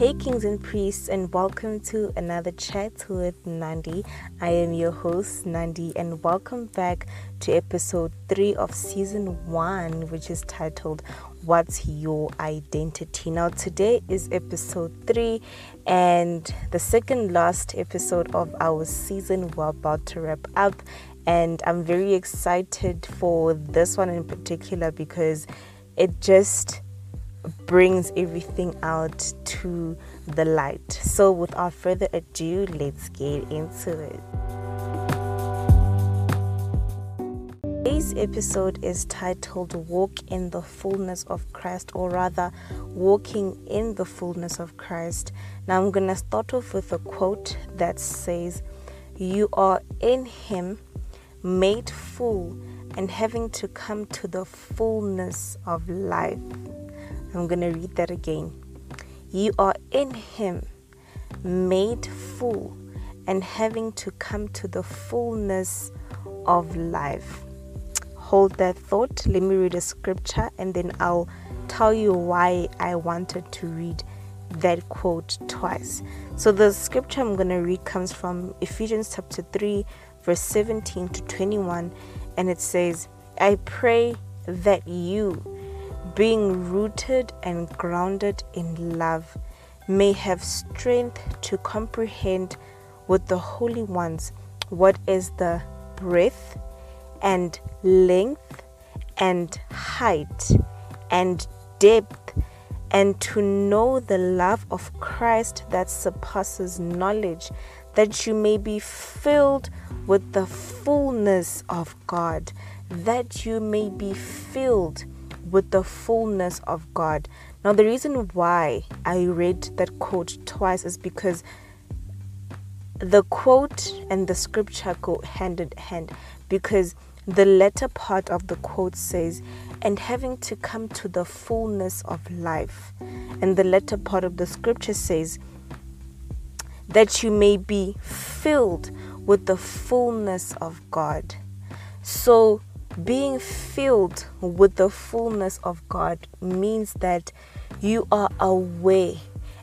Hey, kings and priests, and welcome to another chat with Nandi. I am your host, Nandi, and welcome back to episode three of season one, which is titled What's Your Identity? Now, today is episode three, and the second last episode of our season. We're about to wrap up, and I'm very excited for this one in particular because it just brings everything out to the light. So, without further ado, let's get into it. Today's episode is titled Walk in the Fullness of Christ, or rather, Walking in the Fullness of Christ. Now, I'm going to start off with a quote that says, You are in Him, made full, and having to come to the fullness of life. I'm going to read that again. You are in Him, made full, and having to come to the fullness of life. Hold that thought. Let me read a scripture and then I'll tell you why I wanted to read that quote twice. So, the scripture I'm going to read comes from Ephesians chapter 3, verse 17 to 21, and it says, I pray that you being rooted and grounded in love, may have strength to comprehend with the holy ones what is the breadth and length and height and depth, and to know the love of Christ that surpasses knowledge, that you may be filled with the fullness of God, that you may be filled with the fullness of God. Now, the reason why I read that quote twice is because the quote and the scripture go hand in hand because the latter part of the quote says, and having to come to the fullness of life. And the latter part of the scripture says, that you may be filled with the fullness of God. So, being filled with the fullness of God means that you are aware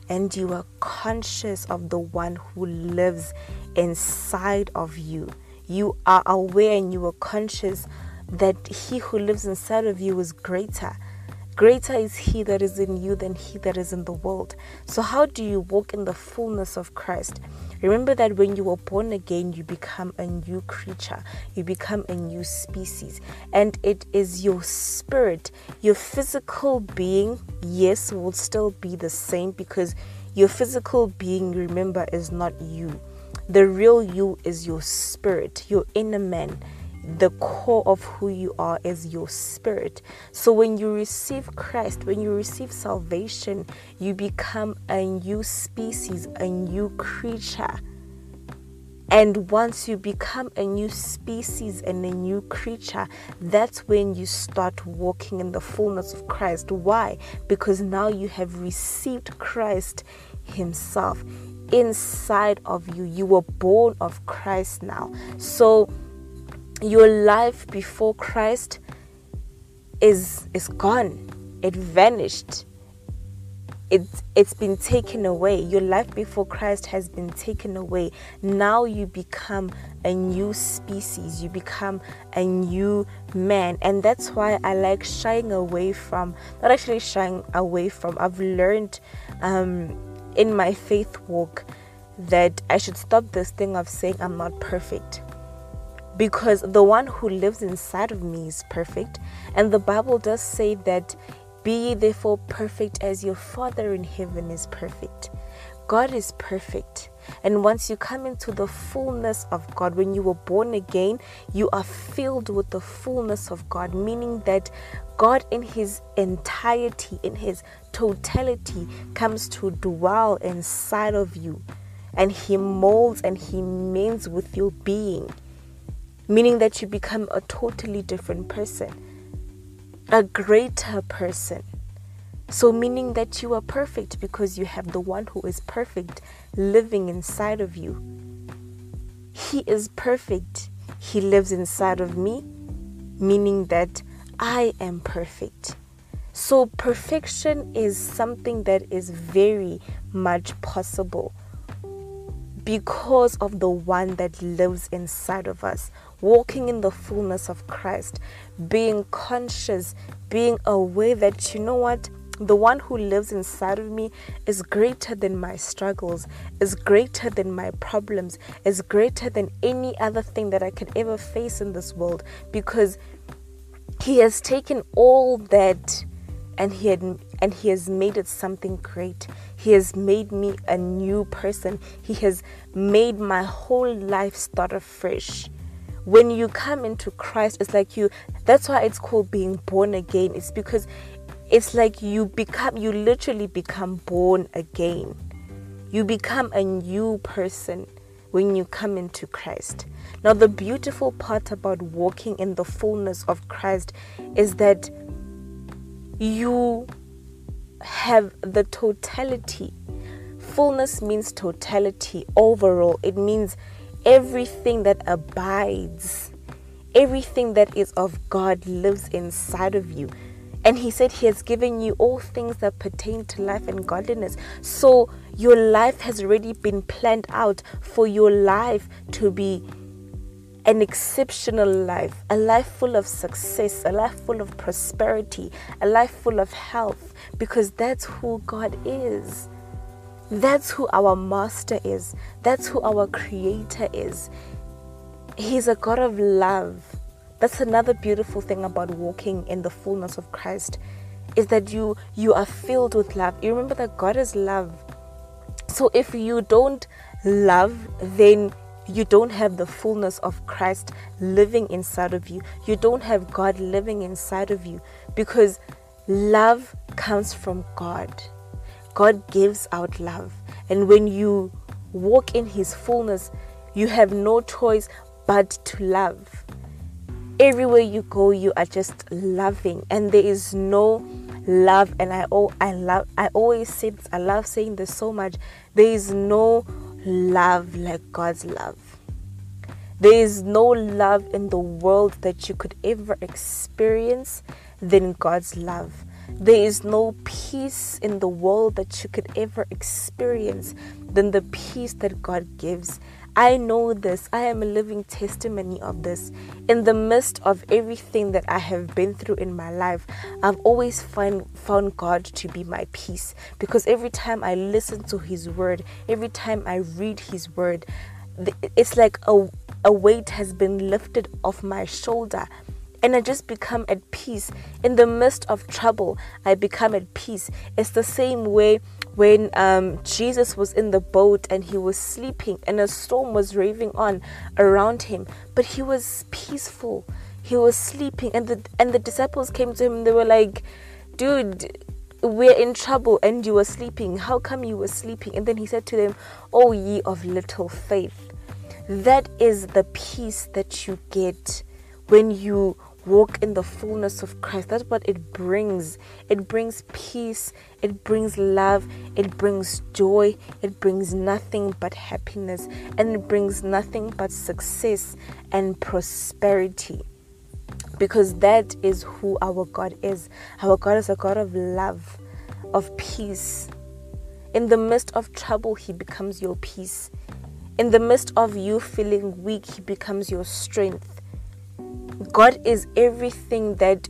and you are conscious of the one who lives inside of you. You are aware and you are conscious that he who lives inside of you is greater Greater is He that is in you than He that is in the world. So, how do you walk in the fullness of Christ? Remember that when you are born again, you become a new creature, you become a new species, and it is your spirit, your physical being, yes, will still be the same because your physical being, remember, is not you. The real you is your spirit, your inner man the core of who you are is your spirit. So when you receive Christ, when you receive salvation, you become a new species, a new creature. And once you become a new species and a new creature, that's when you start walking in the fullness of Christ. Why? Because now you have received Christ Himself inside of you. You were born of Christ now. So, your life before Christ is is gone. It vanished. It's it's been taken away. Your life before Christ has been taken away. Now you become a new species. You become a new man. And that's why I like shying away from not actually shying away from. I've learned um, in my faith walk that I should stop this thing of saying I'm not perfect because the one who lives inside of me is perfect. And the Bible does say that, Be ye therefore perfect as your Father in heaven is perfect. God is perfect. And once you come into the fullness of God, when you were born again, you are filled with the fullness of God, meaning that God, in His entirety, in His totality, comes to dwell inside of you. And He molds and He mends with your being meaning that you become a totally different person, a greater person. So, meaning that you are perfect because you have the one who is perfect living inside of you. He is perfect. He lives inside of me, meaning that I am perfect. So, perfection is something that is very much possible because of the one that lives inside of us, walking in the fullness of Christ, being conscious, being aware that, you know what, the one who lives inside of me is greater than my struggles, is greater than my problems, is greater than any other thing that I could ever face in this world because he has taken all that and he had and he has made it something great. He has made me a new person. He has made my whole life start afresh. When you come into Christ, it's like you that's why it's called being born again. It's because it's like you become you literally become born again. You become a new person when you come into Christ. Now, the beautiful part about walking in the fullness of Christ is that you have the totality. Fullness means totality, overall. It means everything that abides, everything that is of God lives inside of you. And he said he has given you all things that pertain to life and godliness. So your life has already been planned out for your life to be an exceptional life, a life full of success, a life full of prosperity, a life full of health, because that's who God is. That's who our master is. That's who our creator is. He's a God of love. That's another beautiful thing about walking in the fullness of Christ is that you you are filled with love. You remember that God is love. So if you don't love, then you don't have the fullness of Christ living inside of you. You don't have God living inside of you because love comes from God. God gives out love. And when you walk in His fullness, you have no choice but to love. Everywhere you go, you are just loving, and there is no love. And I oh, I love. I always say this. I love saying this so much. There is no love like God's love. There is no love in the world that you could ever experience than God's love. There is no peace in the world that you could ever experience than the peace that God gives. I know this. I am a living testimony of this. In the midst of everything that I have been through in my life, I've always find, found God to be my peace because every time I listen to His word, every time I read His word, it's like a, a weight has been lifted off my shoulder and I just become at peace. In the midst of trouble, I become at peace. It's the same way when um, Jesus was in the boat and he was sleeping and a storm was raving on around him, but he was peaceful. He was sleeping, and the and the disciples came to him. and They were like, "Dude." We're in trouble and you were sleeping. How come you were sleeping? And then he said to them, Oh, ye of little faith. That is the peace that you get when you walk in the fullness of Christ. That's what it brings. It brings peace, it brings love, it brings joy, it brings nothing but happiness, and it brings nothing but success and prosperity. Because that is who our God is. Our God is a God of love, of peace. In the midst of trouble, He becomes your peace. In the midst of you feeling weak, He becomes your strength God is everything that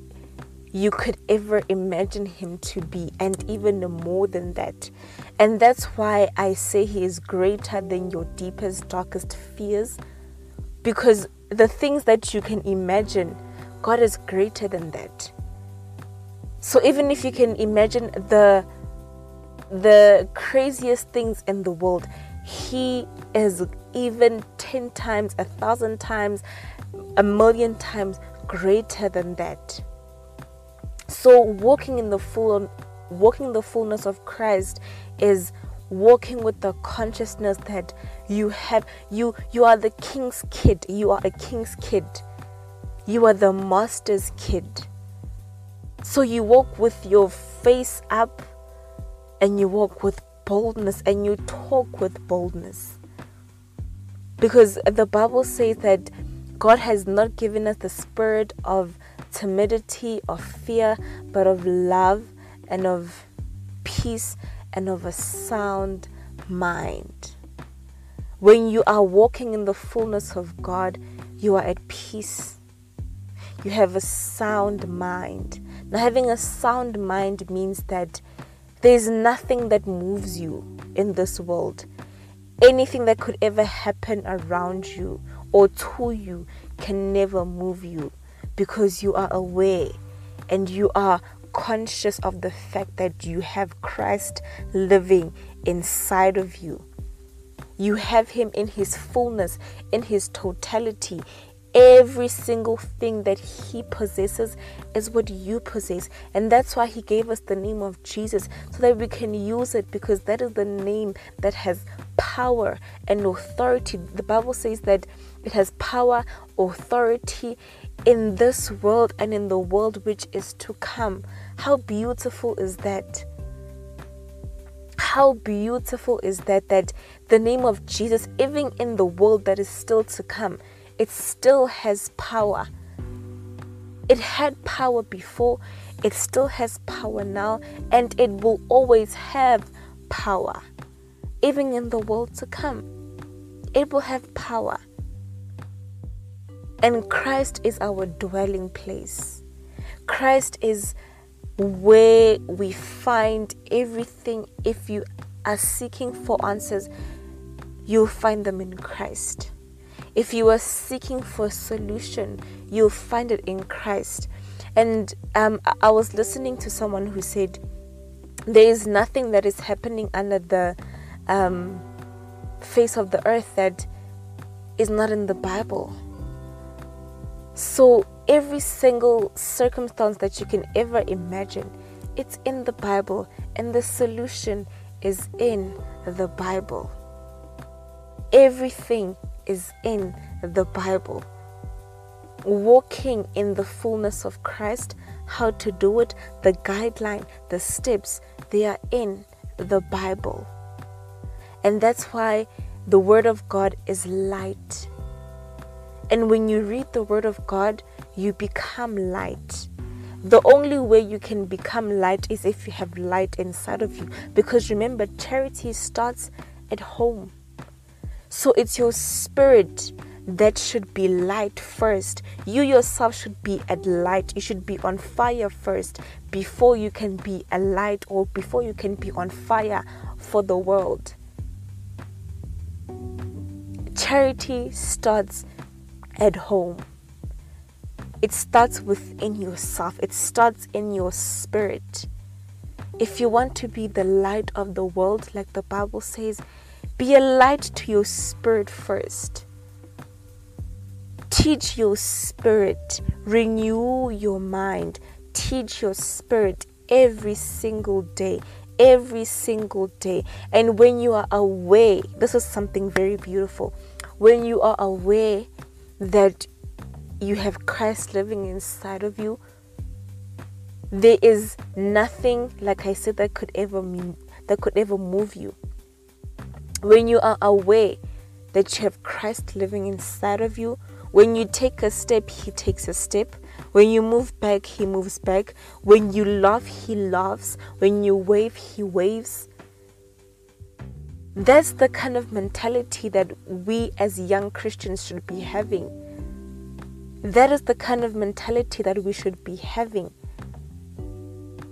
you could ever imagine him to be, and even more than that. And that's why I say he is greater than your deepest, darkest fears. Because the things that you can imagine, God is greater than that. So even if you can imagine the the craziest things in the world, he is even 10 times, a thousand times a million times greater than that. So walking in the full walking in the fullness of Christ is walking with the consciousness that you have you you are the king's kid. You are a king's kid. You are the master's kid. So you walk with your face up and you walk with boldness and you talk with boldness. Because the Bible says that God has not given us the spirit of timidity, of fear, but of love and of peace and of a sound mind. When you are walking in the fullness of God, you are at peace. You have a sound mind. Now, having a sound mind means that there's nothing that moves you in this world. Anything that could ever happen around you or to you can never move you because you are aware and you are conscious of the fact that you have Christ living inside of you. You have Him in His fullness, in His totality. Every single thing that He possesses is what you possess. And that's why He gave us the name of Jesus so that we can use it because that is the name that has power and authority. The Bible says that it has power, authority in this world and in the world which is to come. How beautiful is that? How beautiful is that? That the name of Jesus, even in the world that is still to come, it still has power. It had power before, it still has power now, and it will always have power, even in the world to come. It will have power. And Christ is our dwelling place. Christ is where we find everything. If you are seeking for answers, you'll find them in Christ. If you are seeking for a solution, you'll find it in Christ. And um, I was listening to someone who said, There is nothing that is happening under the um, face of the earth that is not in the Bible. So, every single circumstance that you can ever imagine, it's in the Bible, and the solution is in the Bible. Everything is in the Bible. Walking in the fullness of Christ, how to do it, the guideline, the steps, they are in the Bible. And that's why the Word of God is light. And when you read the Word of God, you become light. The only way you can become light is if you have light inside of you. Because remember, charity starts at home. So it's your spirit that should be light first. You yourself should be at light. You should be on fire first before you can be a light or before you can be on fire for the world. Charity starts at home. It starts within yourself, it starts in your spirit. If you want to be the light of the world, like the Bible says, be a light to your spirit first. Teach your spirit, renew your mind, teach your spirit every single day. Every single day. And when you are aware, this is something very beautiful. When you are aware that you have Christ living inside of you, there is nothing, like I said, that could ever mean that could ever move you. When you are aware that you have Christ living inside of you, when you take a step, He takes a step. When you move back, He moves back. When you love, He loves. When you wave, He waves. That's the kind of mentality that we as young Christians should be having that is the kind of mentality that we should be having.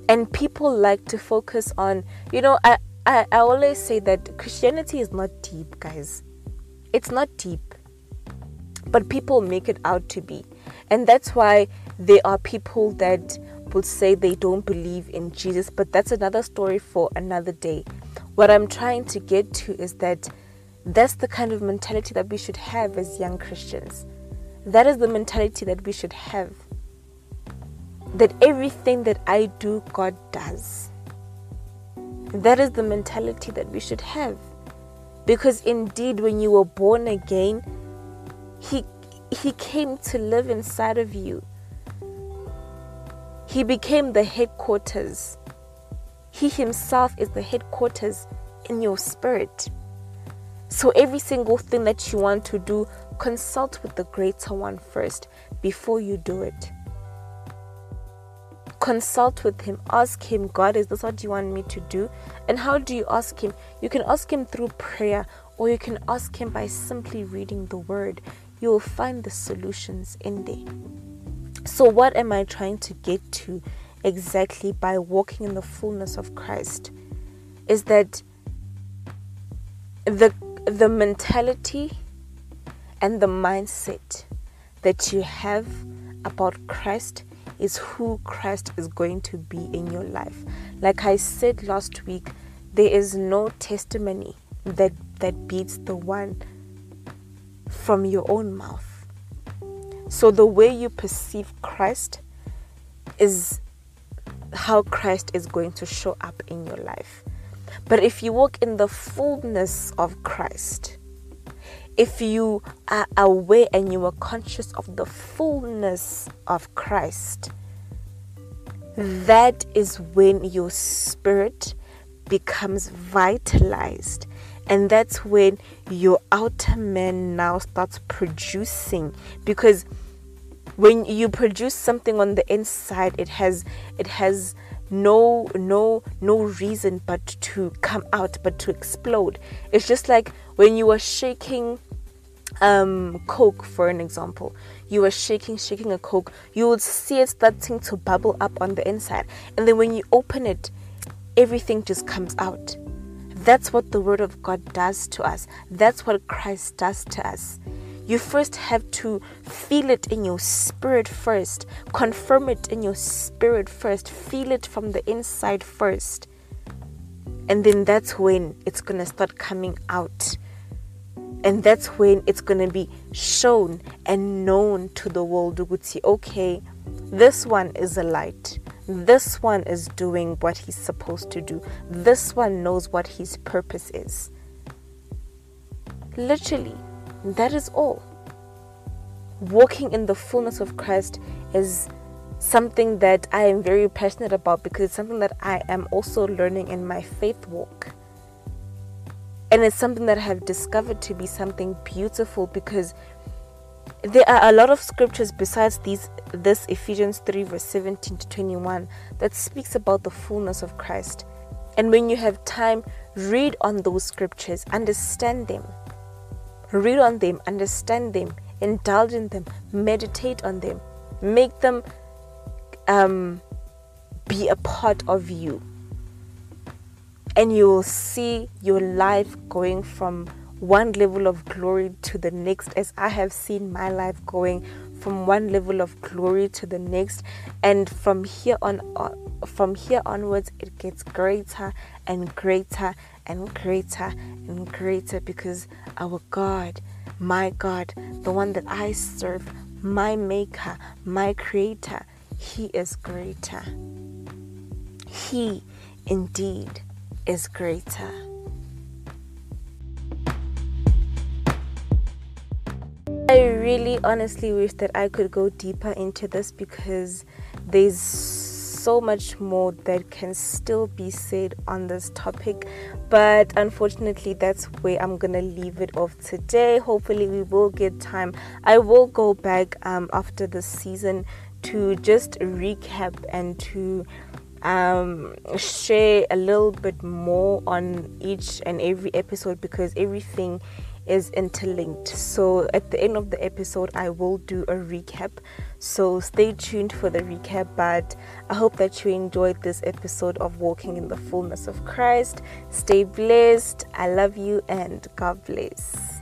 And people like to focus on, you know, I, I, I always say that Christianity is not deep, guys. It's not deep. But people make it out to be. And that's why there are people that would say they don't believe in Jesus, but that's another story for another day. What I'm trying to get to is that that's the kind of mentality that we should have as young Christians that is the mentality that we should have. That everything that I do, God does. That is the mentality that we should have. Because indeed, when you were born again, He, he came to live inside of you. He became the headquarters. He Himself is the headquarters in your spirit. So, every single thing that you want to do, consult with the greater one first before you do it. consult with Him. Ask Him, God, is this what you want me to do? And how do you ask Him? You can ask Him through prayer, or you can ask Him by simply reading the Word. You will find the solutions in there. So, what am I trying to get to exactly by walking in the fullness of Christ? Is that the the mentality and the mindset that you have about Christ is who Christ is going to be in your life. Like I said last week, there is no testimony that that beats the one from your own mouth. So the way you perceive Christ is how Christ is going to show up in your life. But if you walk in the fullness of Christ, if you are aware and you are conscious of the fullness of Christ, that is when your spirit becomes vitalized. And that's when your outer man now starts producing because when you produce something on the inside it has it has no no no reason but to come out but to explode. It's just like when you are shaking um coke for an example. You are shaking shaking a coke you would see it starting to bubble up on the inside. And then when you open it everything just comes out. That's what the word of god does to us. That's what christ does to us you first have to feel it in your spirit first, confirm it in your spirit first, feel it from the inside first. And then that's when it's going to start coming out. And that's when it's going to be shown and known to the world. Okay, this one is a light. This one is doing what he's supposed to do. This one knows what his purpose is. Literally, that is all. Walking in the fullness of Christ is something that I am very passionate about because it's something that I am also learning in my faith walk. And it's something that I have discovered to be something beautiful because there are a lot of scriptures besides these this Ephesians 3 verse 17 to 21 that speaks about the fullness of Christ. And when you have time, read on those scriptures, understand them read on them, understand them, indulge in them, meditate on them, make them um, be a part of you. And you will see your life going from one level of glory to the next, as I have seen my life going from one level of glory to the next. And from here on, from here onwards, it gets greater and greater and greater and greater because our God, my God, the one that I serve, my Maker, my Creator, He is greater. He indeed is greater. I really honestly wish that I could go deeper into this because there's so much more that can still be said on this topic, but unfortunately, that's where I'm gonna leave it off today. Hopefully, we will get time. I will go back um, after the season to just recap and to um, share a little bit more on each and every episode because everything is interlinked. So at the end of the episode, I will do a recap. So stay tuned for the recap. But I hope that you enjoyed this episode of Walking in the Fullness of Christ. Stay blessed. I love you and God bless.